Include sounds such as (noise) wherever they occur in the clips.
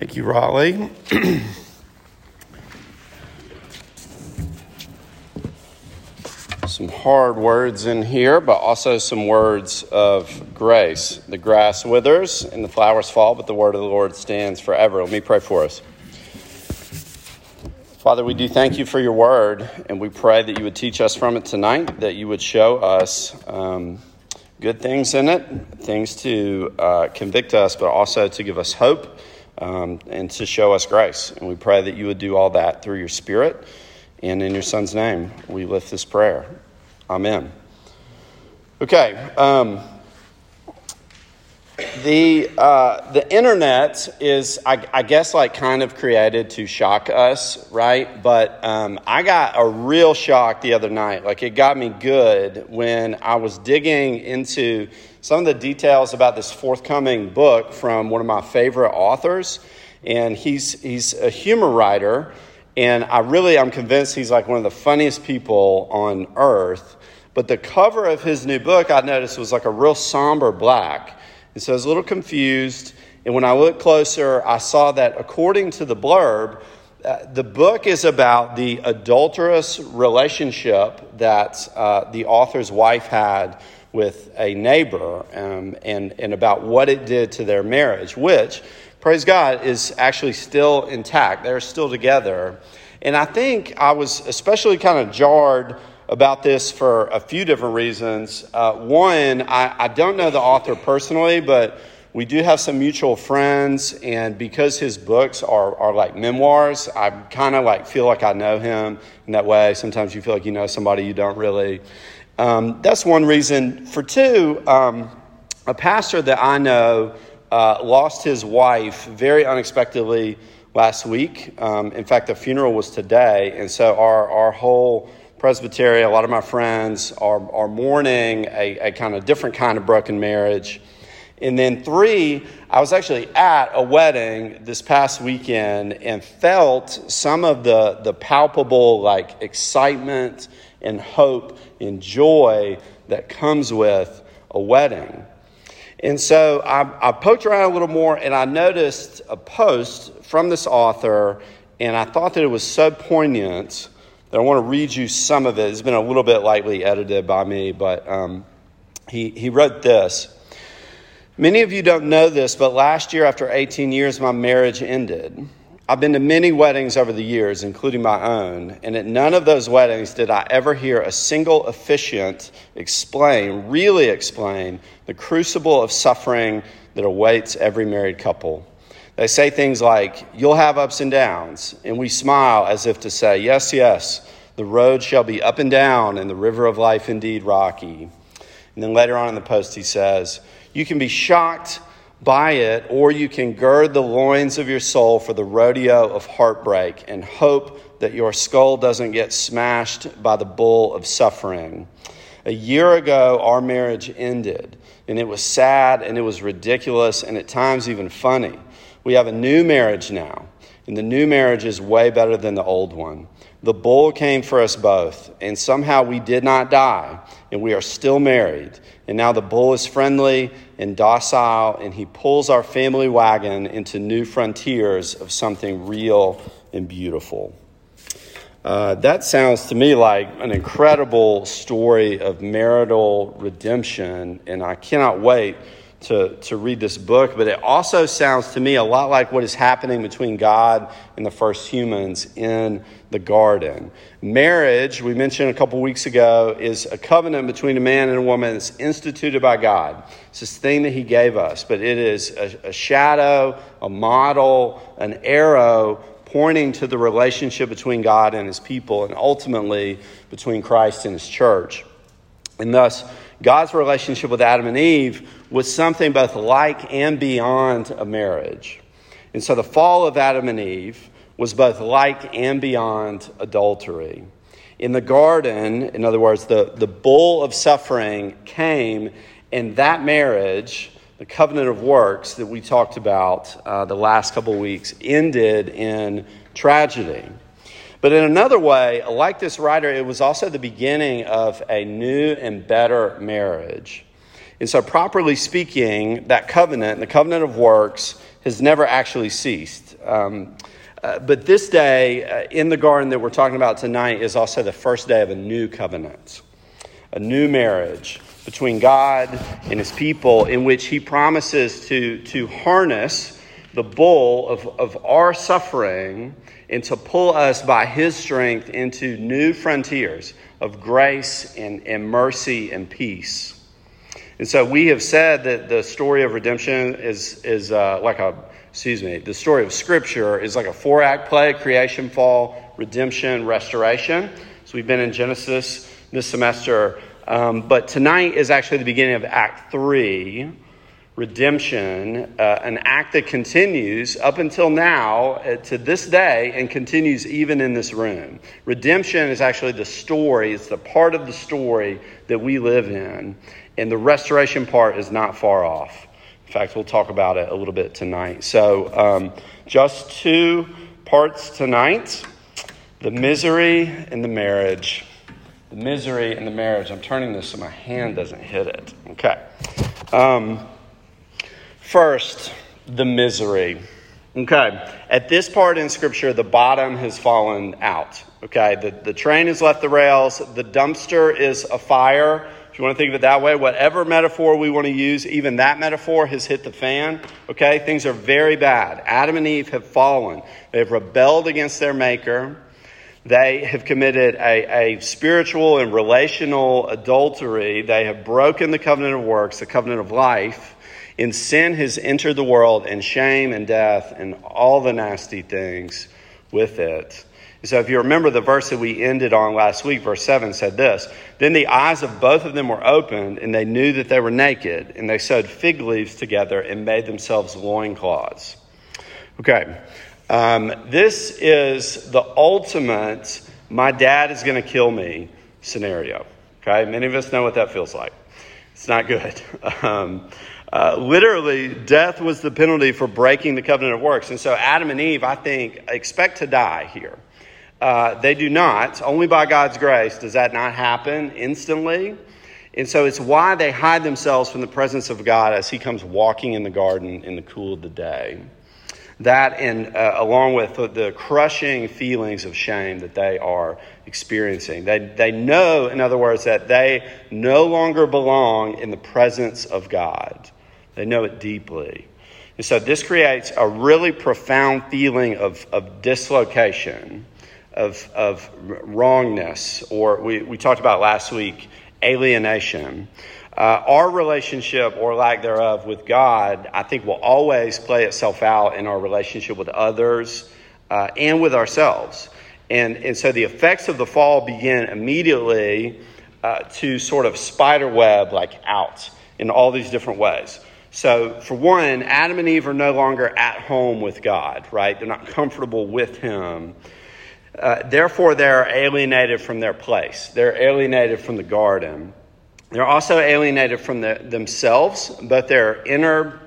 Thank you, Raleigh. (clears throat) some hard words in here, but also some words of grace. The grass withers and the flowers fall, but the word of the Lord stands forever. Let me pray for us. Father, we do thank you for your word, and we pray that you would teach us from it tonight, that you would show us um, good things in it, things to uh, convict us, but also to give us hope um, and to show us grace. And we pray that you would do all that through your Spirit. And in your Son's name, we lift this prayer. Amen. Okay. Um, the uh, the internet is, I, I, guess, like kind of created to shock us, right? But um, I got a real shock the other night. Like it got me good when I was digging into some of the details about this forthcoming book from one of my favorite authors, and he's he's a humor writer, and I really I'm convinced he's like one of the funniest people on earth. But the cover of his new book I noticed was like a real somber black, and so I was a little confused. And when I looked closer, I saw that according to the blurb. Uh, the book is about the adulterous relationship that uh, the author's wife had with a neighbor um, and, and about what it did to their marriage, which, praise God, is actually still intact. They're still together. And I think I was especially kind of jarred about this for a few different reasons. Uh, one, I, I don't know the author personally, but we do have some mutual friends, and because his books are, are like memoirs, I kind of like feel like I know him in that way. Sometimes you feel like you know somebody you don't really. Um, that's one reason. For two, um, a pastor that I know uh, lost his wife very unexpectedly last week. Um, in fact, the funeral was today, and so our, our whole presbytery, a lot of my friends are, are mourning a, a kind of different kind of broken marriage. And then three, I was actually at a wedding this past weekend and felt some of the, the palpable like excitement and hope and joy that comes with a wedding. And so I, I, poked around a little more and I noticed a post from this author, and I thought that it was so poignant that I want to read you some of it. It's been a little bit lightly edited by me, but um, he, he wrote this. Many of you don't know this, but last year, after 18 years, my marriage ended. I've been to many weddings over the years, including my own, and at none of those weddings did I ever hear a single officiant explain, really explain, the crucible of suffering that awaits every married couple. They say things like, You'll have ups and downs, and we smile as if to say, Yes, yes, the road shall be up and down, and the river of life indeed rocky. And then later on in the post, he says, You can be shocked by it, or you can gird the loins of your soul for the rodeo of heartbreak and hope that your skull doesn't get smashed by the bull of suffering. A year ago, our marriage ended, and it was sad and it was ridiculous and at times even funny. We have a new marriage now, and the new marriage is way better than the old one. The bull came for us both, and somehow we did not die, and we are still married. And now the bull is friendly and docile, and he pulls our family wagon into new frontiers of something real and beautiful. Uh, that sounds to me like an incredible story of marital redemption, and I cannot wait to, to read this book, but it also sounds to me a lot like what is happening between God and the first humans in the garden. Marriage, we mentioned a couple weeks ago, is a covenant between a man and a woman that's instituted by God. It's this thing that He gave us, but it is a, a shadow, a model, an arrow pointing to the relationship between God and His people, and ultimately between Christ and His church. And thus, God's relationship with Adam and Eve was something both like and beyond a marriage. And so the fall of Adam and Eve was both like and beyond adultery. In the garden, in other words, the, the bull of suffering came, and that marriage, the covenant of works that we talked about uh, the last couple weeks, ended in tragedy. But in another way, like this writer, it was also the beginning of a new and better marriage. And so, properly speaking, that covenant, the covenant of works, has never actually ceased. Um, uh, but this day uh, in the garden that we're talking about tonight is also the first day of a new covenant, a new marriage between God and his people, in which he promises to, to harness the bull of, of our suffering and to pull us by his strength into new frontiers of grace and, and mercy and peace. And so we have said that the story of redemption is, is uh, like a, excuse me, the story of Scripture is like a four act play creation, fall, redemption, restoration. So we've been in Genesis this semester. Um, but tonight is actually the beginning of Act 3, redemption, uh, an act that continues up until now uh, to this day and continues even in this room. Redemption is actually the story, it's the part of the story that we live in, and the restoration part is not far off. In fact, we'll talk about it a little bit tonight. So, um, just two parts tonight the misery and the marriage. The misery and the marriage. I'm turning this so my hand doesn't hit it. Okay. Um, First, the misery. Okay, at this part in Scripture, the bottom has fallen out. Okay, the, the train has left the rails, the dumpster is a fire. If you want to think of it that way, whatever metaphor we want to use, even that metaphor has hit the fan. Okay, things are very bad. Adam and Eve have fallen, they have rebelled against their Maker. They have committed a, a spiritual and relational adultery. They have broken the covenant of works, the covenant of life and sin has entered the world, and shame and death and all the nasty things with it. So, if you remember the verse that we ended on last week, verse 7 said this Then the eyes of both of them were opened, and they knew that they were naked, and they sewed fig leaves together and made themselves loincloths. Okay, um, this is the ultimate, my dad is going to kill me scenario. Okay, many of us know what that feels like. It's not good. (laughs) Um, uh, literally, death was the penalty for breaking the covenant of works. And so Adam and Eve, I think, expect to die here. Uh, they do not. Only by God's grace does that not happen instantly. And so it's why they hide themselves from the presence of God as He comes walking in the garden in the cool of the day. That, and uh, along with the, crushing feelings of shame that they are experiencing. They, they know, in other words, that they no longer belong in the presence of God. They know it deeply. And so this creates a really profound feeling of, of dislocation, of, of wrongness, or we, we talked about last week, alienation. Uh, our relationship or lack thereof with God, I think, will always play itself out in our relationship with others uh, and with ourselves. And, and so the effects of the fall begin immediately uh, to sort of spider web like out in all these different ways. So, for one, Adam and Eve are no longer at home with God, right? They're not comfortable with Him. Uh, therefore, they're alienated from their place. They're alienated from the garden. They're also alienated from the, themselves, both their inner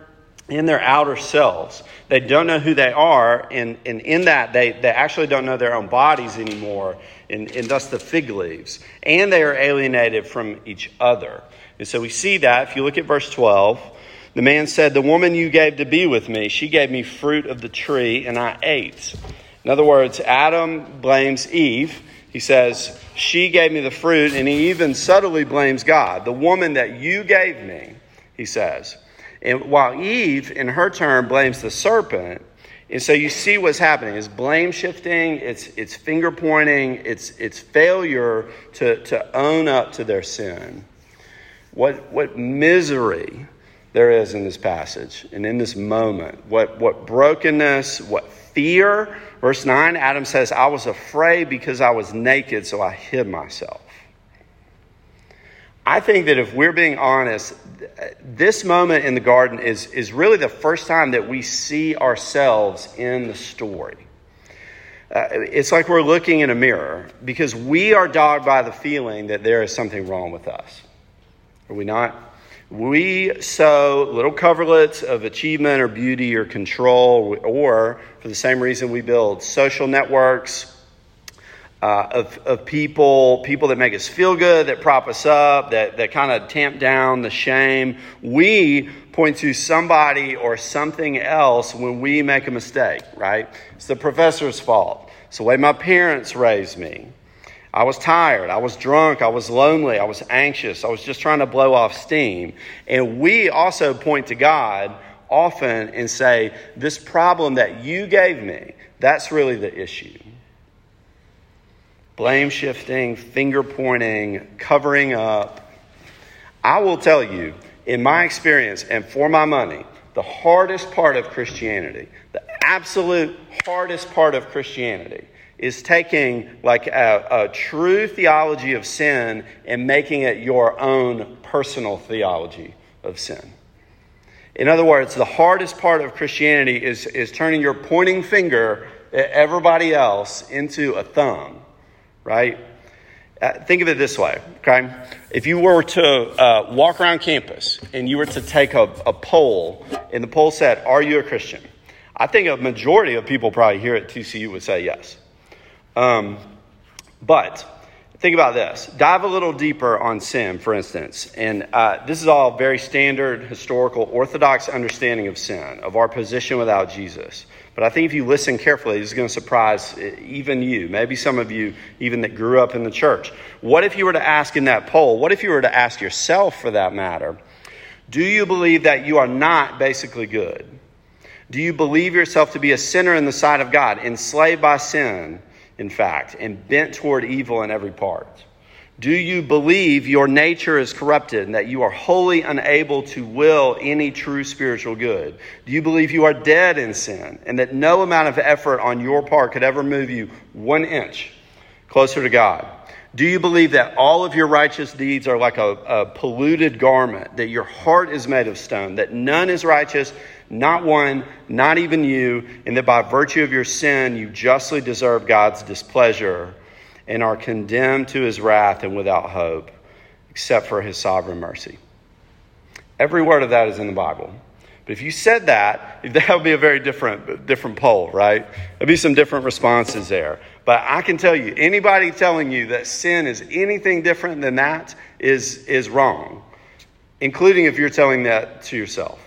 and their outer selves. They don't know who they are, and, and in that, they, they actually don't know their own bodies anymore, and, and thus the fig leaves. And they are alienated from each other. And so we see that if you look at verse 12. The man said, The woman you gave to be with me, she gave me fruit of the tree, and I ate. In other words, Adam blames Eve. He says, She gave me the fruit, and he even subtly blames God. The woman that you gave me, he says. And while Eve, in her turn, blames the serpent, and so you see what's happening. It's blame shifting, it's, it's finger pointing, it's, it's failure to, to own up to their sin. What, what misery there is in this passage and in this moment. What, what brokenness, what fear. Verse 9, Adam says, I was afraid because I was naked, so I hid myself. I think that if we're being honest, this moment in the garden is, is really the first time that we see ourselves in the story. Uh, it's like we're looking in a mirror because we are dogged by the feeling that there is something wrong with us. Are we not? We sew little coverlets of achievement or beauty or control, or for the same reason we build social networks, uh, of, of people, people that make us feel good, that prop us up, that, that kind of tamp down the shame. We point to somebody or something else when we make a mistake, right? It's the professor's fault. It's the way my parents raised me. I was tired. I was drunk. I was lonely. I was anxious. I was just trying to blow off steam. And we also point to God often and say, This problem that you gave me, that's really the issue blame shifting, finger pointing, covering up. I will tell you, in my experience and for my money, the hardest part of Christianity, the absolute hardest part of Christianity, is taking like a, a, true theology of sin and making it your own personal theology of sin. In other words, the hardest part of Christianity is, is turning your pointing finger at everybody else into a thumb right? Uh, think of it this way, okay? If you were to uh, walk around campus and you were to take a, a poll, and the poll said, Are you a Christian? I think a majority of people probably here at TCU would say yes. Um, but think about this. Dive a little deeper on sin, for instance. And uh, this is all very standard, historical, orthodox understanding of sin, of our position without Jesus. But I think if you listen carefully, this is going to surprise even you, maybe some of you, even that grew up in the church. What if you were to ask in that poll, what if you were to ask yourself for that matter, do you believe that you are not basically good? Do you believe yourself to be a sinner in the sight of God, enslaved by sin, in fact, and bent toward evil in every part? Do you believe your nature is corrupted and that you are wholly unable to will any true spiritual good? Do you believe you are dead in sin and that no amount of effort on your part could ever move you one inch closer to God? Do you believe that all of your righteous deeds are like a, a polluted garment, that your heart is made of stone, that none is righteous, not one, not even you, and that by virtue of your sin you justly deserve God's displeasure? and are condemned to his wrath and without hope, except for his sovereign mercy. Every word of that is in the Bible. But if you said that, (laughs) that would be a very different, different poll, right? There'd be some different responses there. But I can tell you, anybody telling you that sin is anything different than that is, is wrong, including if you're telling that to yourself.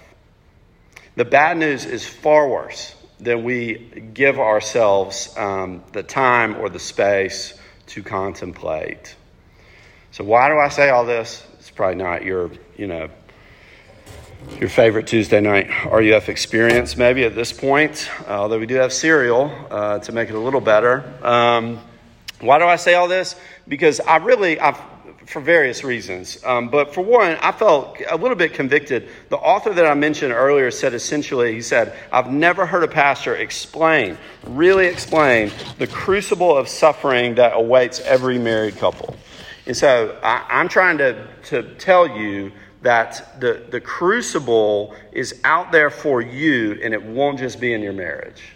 The bad news is far worse than we give ourselves um, the time or the space to contemplate. So, why do I say all this? It's probably not your, you know, your favorite Tuesday night RUF experience, maybe at this point, uh, although we do have cereal uh, to make it a little better. Um, why do I say all this? Because I really, I've for various reasons. Um, but for one, I felt a little bit convicted. The author that I mentioned earlier said essentially, he said, I've never heard a pastor explain, really explain, the crucible of suffering that awaits every married couple. And so I, am trying to, to tell you that the, the crucible is out there for you and it won't just be in your marriage.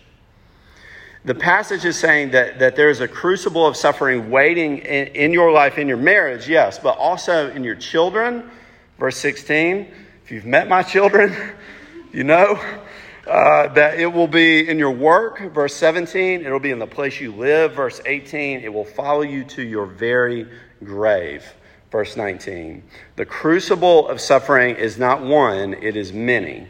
The passage is saying that, that there's a crucible of suffering waiting in, in your life, in your marriage, yes, but also in your children. Verse 16, if you've met my children, (laughs) you know uh, that it will be in your work. Verse 17, it'll be in the place you live. Verse 18, it will follow you to your very grave. Verse 19, the crucible of suffering is not one, it is many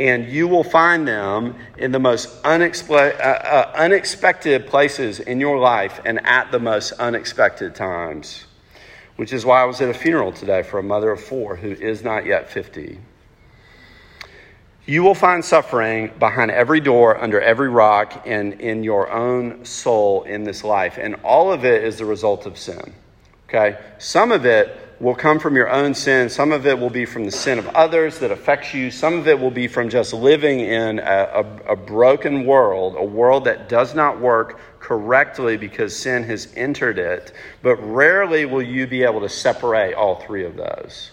and you will find them in the most uh, uh, unexpected places in your life and at the most unexpected times. Which is why I was at a funeral today for a mother of four who is not yet 50. You will find suffering behind every door, under every rock, and in your own soul in this life. And all of it is the result of sin. Okay? Some of it will come from your own sin. Some of it will be from the sin of others that affects you. Some of it will be from just living in a, a, a, broken world, a world that does not work correctly because sin has entered it. But rarely will you be able to separate all three of those.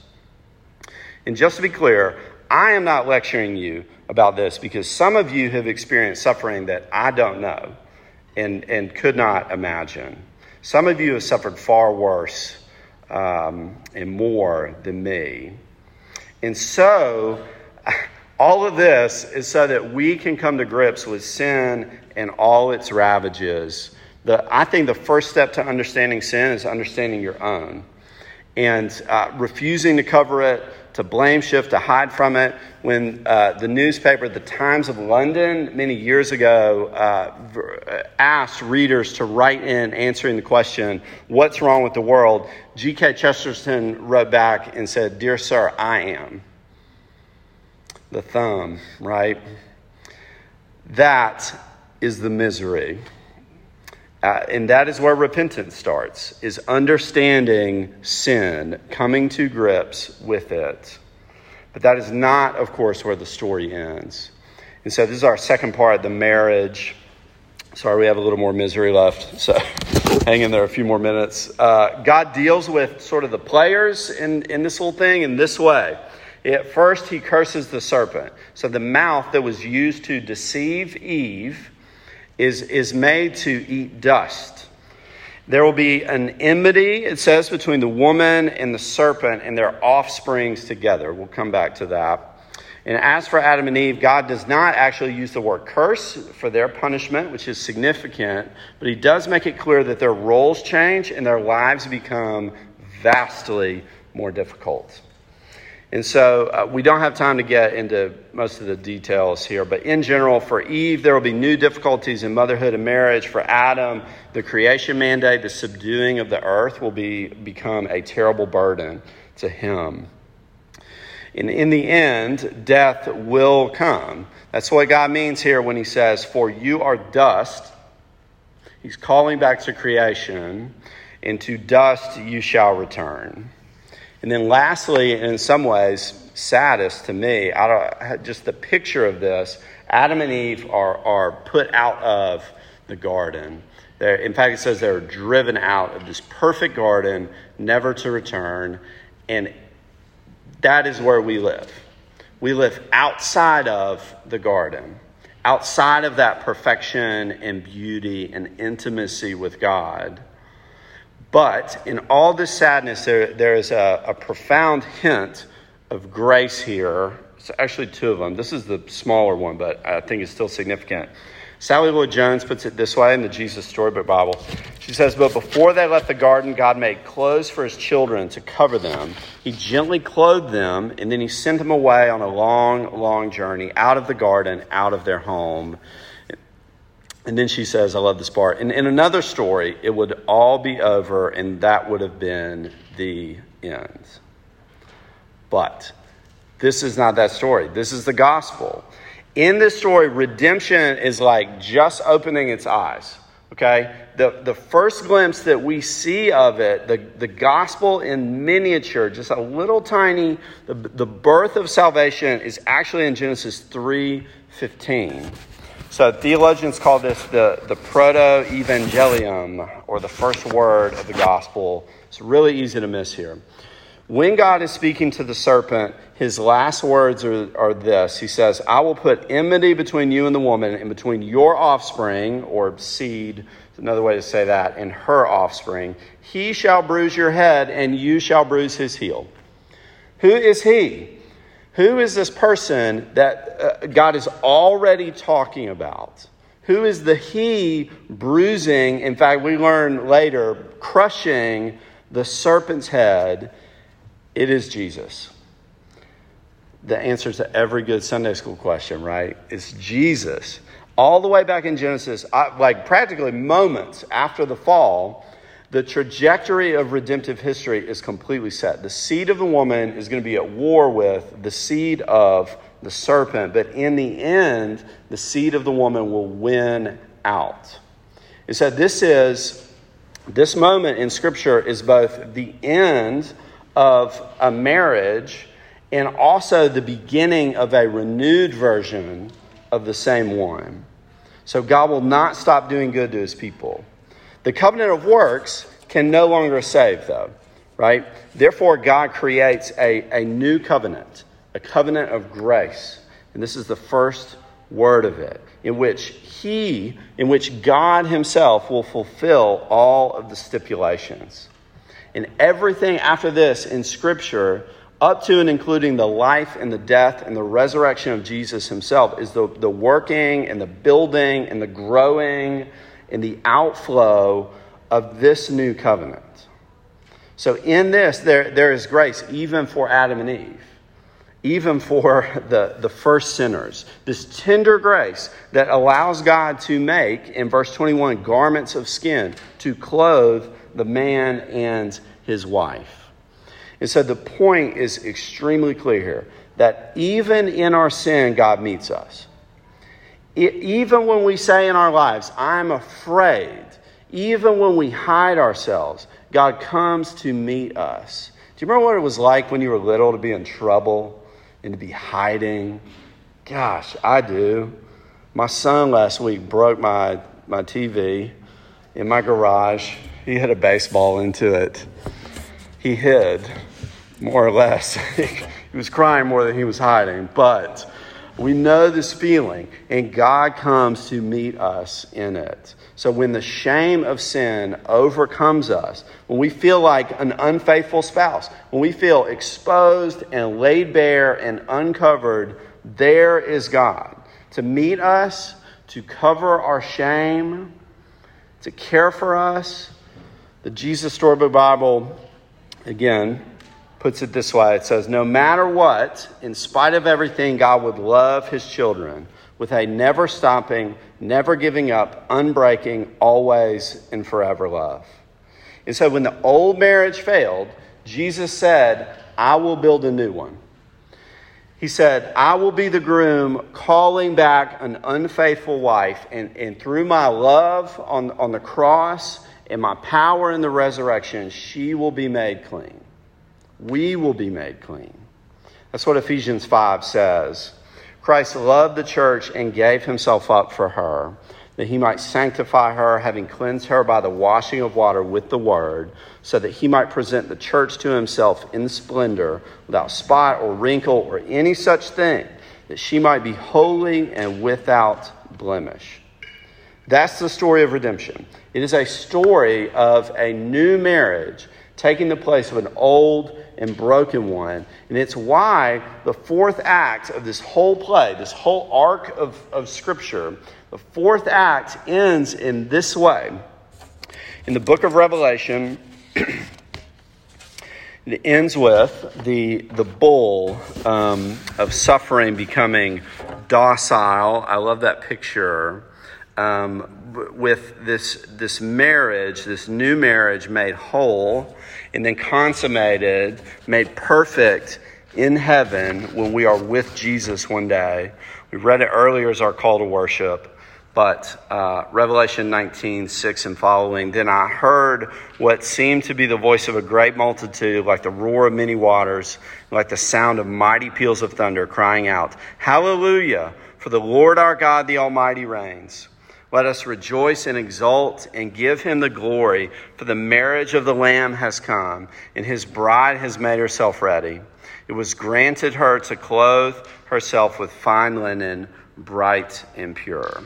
And just to be clear, I am not lecturing you about this because some of you have experienced suffering that I don't know and, and could not imagine. Some of you have suffered far worse um, and more than me. And so, (laughs) all of this is so that we can come to grips with sin and all its ravages The, I think the first step to understanding sin is understanding your own and uh, refusing to cover it, to blame shift, to hide from it. When uh, the newspaper, The Times of London, many years ago, uh, asked readers to write in answering the question, What's wrong with the world? G.K. Chesterton wrote back and said, Dear sir, I am. The thumb, right? That is the misery. Uh, and that is where repentance starts, is understanding sin, coming to grips with it. But that is not, of course, where the story ends. And so this is our second part, the marriage. Sorry, we have a little more misery left, so (laughs) hang in there a few more minutes. Uh, God deals with sort of the players in, in this whole thing in this way. At first, he curses the serpent. So the mouth that was used to deceive Eve is, is made to eat dust. There will be an enmity, it says, between the woman and the serpent and their offsprings together. We'll come back to that. And as for Adam and Eve, God does not actually use the word curse for their punishment, which is significant, but He does make it clear that their roles change and their lives become vastly more difficult. And so uh, we don't have time to get into most of the details here, but in general, for Eve, there will be new difficulties in motherhood and marriage. For Adam, the creation mandate, the subduing of the earth, will be, become a terrible burden to him. And in the end, death will come. That's what God means here when he says, For you are dust. He's calling back to creation, and to dust you shall return. And then, lastly, in some ways, saddest to me, out just the picture of this, Adam and Eve are, are put out of the garden. They're, in fact, it says they're driven out of this perfect garden, never to return. And that is where we live. We live outside of the garden, outside of that perfection and beauty and intimacy with God. But in all this sadness, there, there is a, a profound hint of grace here. It's actually two of them. This is the smaller one, but I think it's still significant. Sally Lloyd Jones puts it this way in the Jesus Storybook Bible. She says, But before they left the garden, God made clothes for his children to cover them. He gently clothed them, and then he sent them away on a long, long journey out of the garden, out of their home. And then she says, I love this part. And in another story, it would all be over, and that would have been the end. But this is not that story. This is the gospel. In this story, redemption is like just opening its eyes. Okay? The, the first glimpse that we see of it, the, the gospel in miniature, just a little tiny, the, the birth of salvation is actually in Genesis 3 15. So theologians call this the, the proto evangelium, or the first word of the gospel. It's really easy to miss here. When God is speaking to the serpent, his last words are, are this He says, I will put enmity between you and the woman, and between your offspring, or seed, another way to say that, and her offspring. He shall bruise your head, and you shall bruise his heel. Who is he? Who is this person that uh, God is already talking about? Who is the he bruising? In fact, we learn later, crushing the serpent's head. It is Jesus. The answer to every good Sunday school question, right? It's Jesus. All the way back in Genesis, like practically moments after the fall, the trajectory of redemptive history is completely set. The seed of the woman is going to be at war with the seed of the serpent, but in the end, the seed of the woman will win out. It said this is this moment in Scripture is both the end of a marriage and also the beginning of a renewed version of the same one. So God will not stop doing good to his people. The covenant of works can no longer save, though, right? Therefore, God creates a, a new covenant, a covenant of grace. And this is the first word of it, in which He, in which God Himself will fulfill all of the stipulations. And everything after this in Scripture, up to and including the life and the death and the resurrection of Jesus Himself, is the, the working and the building and the growing in the outflow of this new covenant. So, in this, there, there is grace even for Adam and Eve, even for (laughs) the, the first sinners. This tender grace that allows God to make, in verse 21, garments of skin to clothe the man and his wife. And so, the point is extremely clear here that even in our sin, God meets us. Even when we say in our lives, I'm afraid, even when we hide ourselves, God comes to meet us. Do you remember what it was like when you were little to be in trouble and to be hiding? Gosh, I do. My son last week broke my, my TV in my garage. He hit a baseball into it. He hid, more or less. (laughs) he was crying more than he was hiding, but we know this feeling, and God comes to meet us in it. So when the shame of sin overcomes us, when we feel like an unfaithful spouse, when we feel exposed and laid bare and uncovered, there is God to meet us, to cover our shame, to care for us. The Jesus Storybook Bible, again, puts it this way it says, No matter what, in spite of everything, God would love his children with a never stopping, never giving up, unbreaking, always and forever love. And so when the old marriage failed, Jesus said, I will build a new one. He said, I will be the groom calling back an unfaithful wife, and, and through my love on, on the cross and my power in the resurrection, she will be made clean we will be made clean. That's what Ephesians 5 says. Christ loved the church and gave himself up for her, that he might sanctify her, having cleansed her by the washing of water with the word, so that he might present the church to himself in splendor, without spot or wrinkle or any such thing, that she might be holy and without blemish. That's the story of redemption. It is a story of a new marriage taking the place of an old and broken one. And it's why the fourth act of this whole play, this whole arc of, of Scripture, the fourth act ends in this way. In the book of Revelation, (clears throat) it ends with the, the bull um, of suffering becoming docile. I love that picture. Um, with this, this marriage, this new marriage made whole and then consummated, made perfect in heaven when we are with Jesus one day. We read it earlier as our call to worship, but uh, Revelation 19, 6 and following. Then I heard what seemed to be the voice of a great multitude, like the roar of many waters, like the sound of mighty peals of thunder, crying out, Hallelujah! For the Lord our God, the Almighty, reigns. Let us rejoice and exult and give him the glory, for the marriage of the Lamb has come, and his bride has made herself ready. It was granted her to clothe herself with fine linen, bright and pure.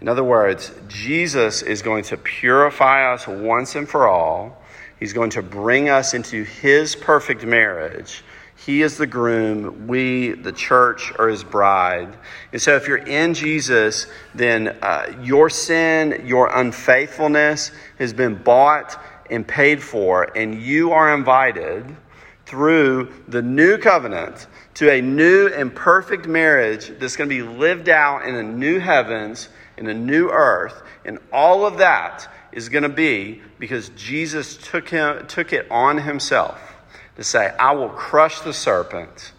In other words, Jesus is going to purify us once and for all. He's going to bring us into his perfect marriage he is the groom. We, the church, are his bride. And so, if you're in Jesus, then uh, your sin, your unfaithfulness has been bought and paid for, and you are invited through the new covenant to a new and perfect marriage that's going to be lived out in a new heavens, in a new earth. And all of that is going to be because Jesus took, him, took it on himself to say, I will crush the serpent.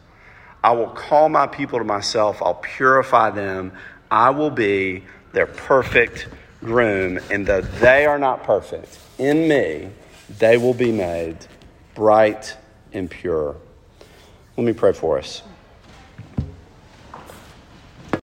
I will call my people to myself. I'll purify them. I will be their perfect groom. And though they are not perfect, in me, they will be made bright and pure. Let me pray for us.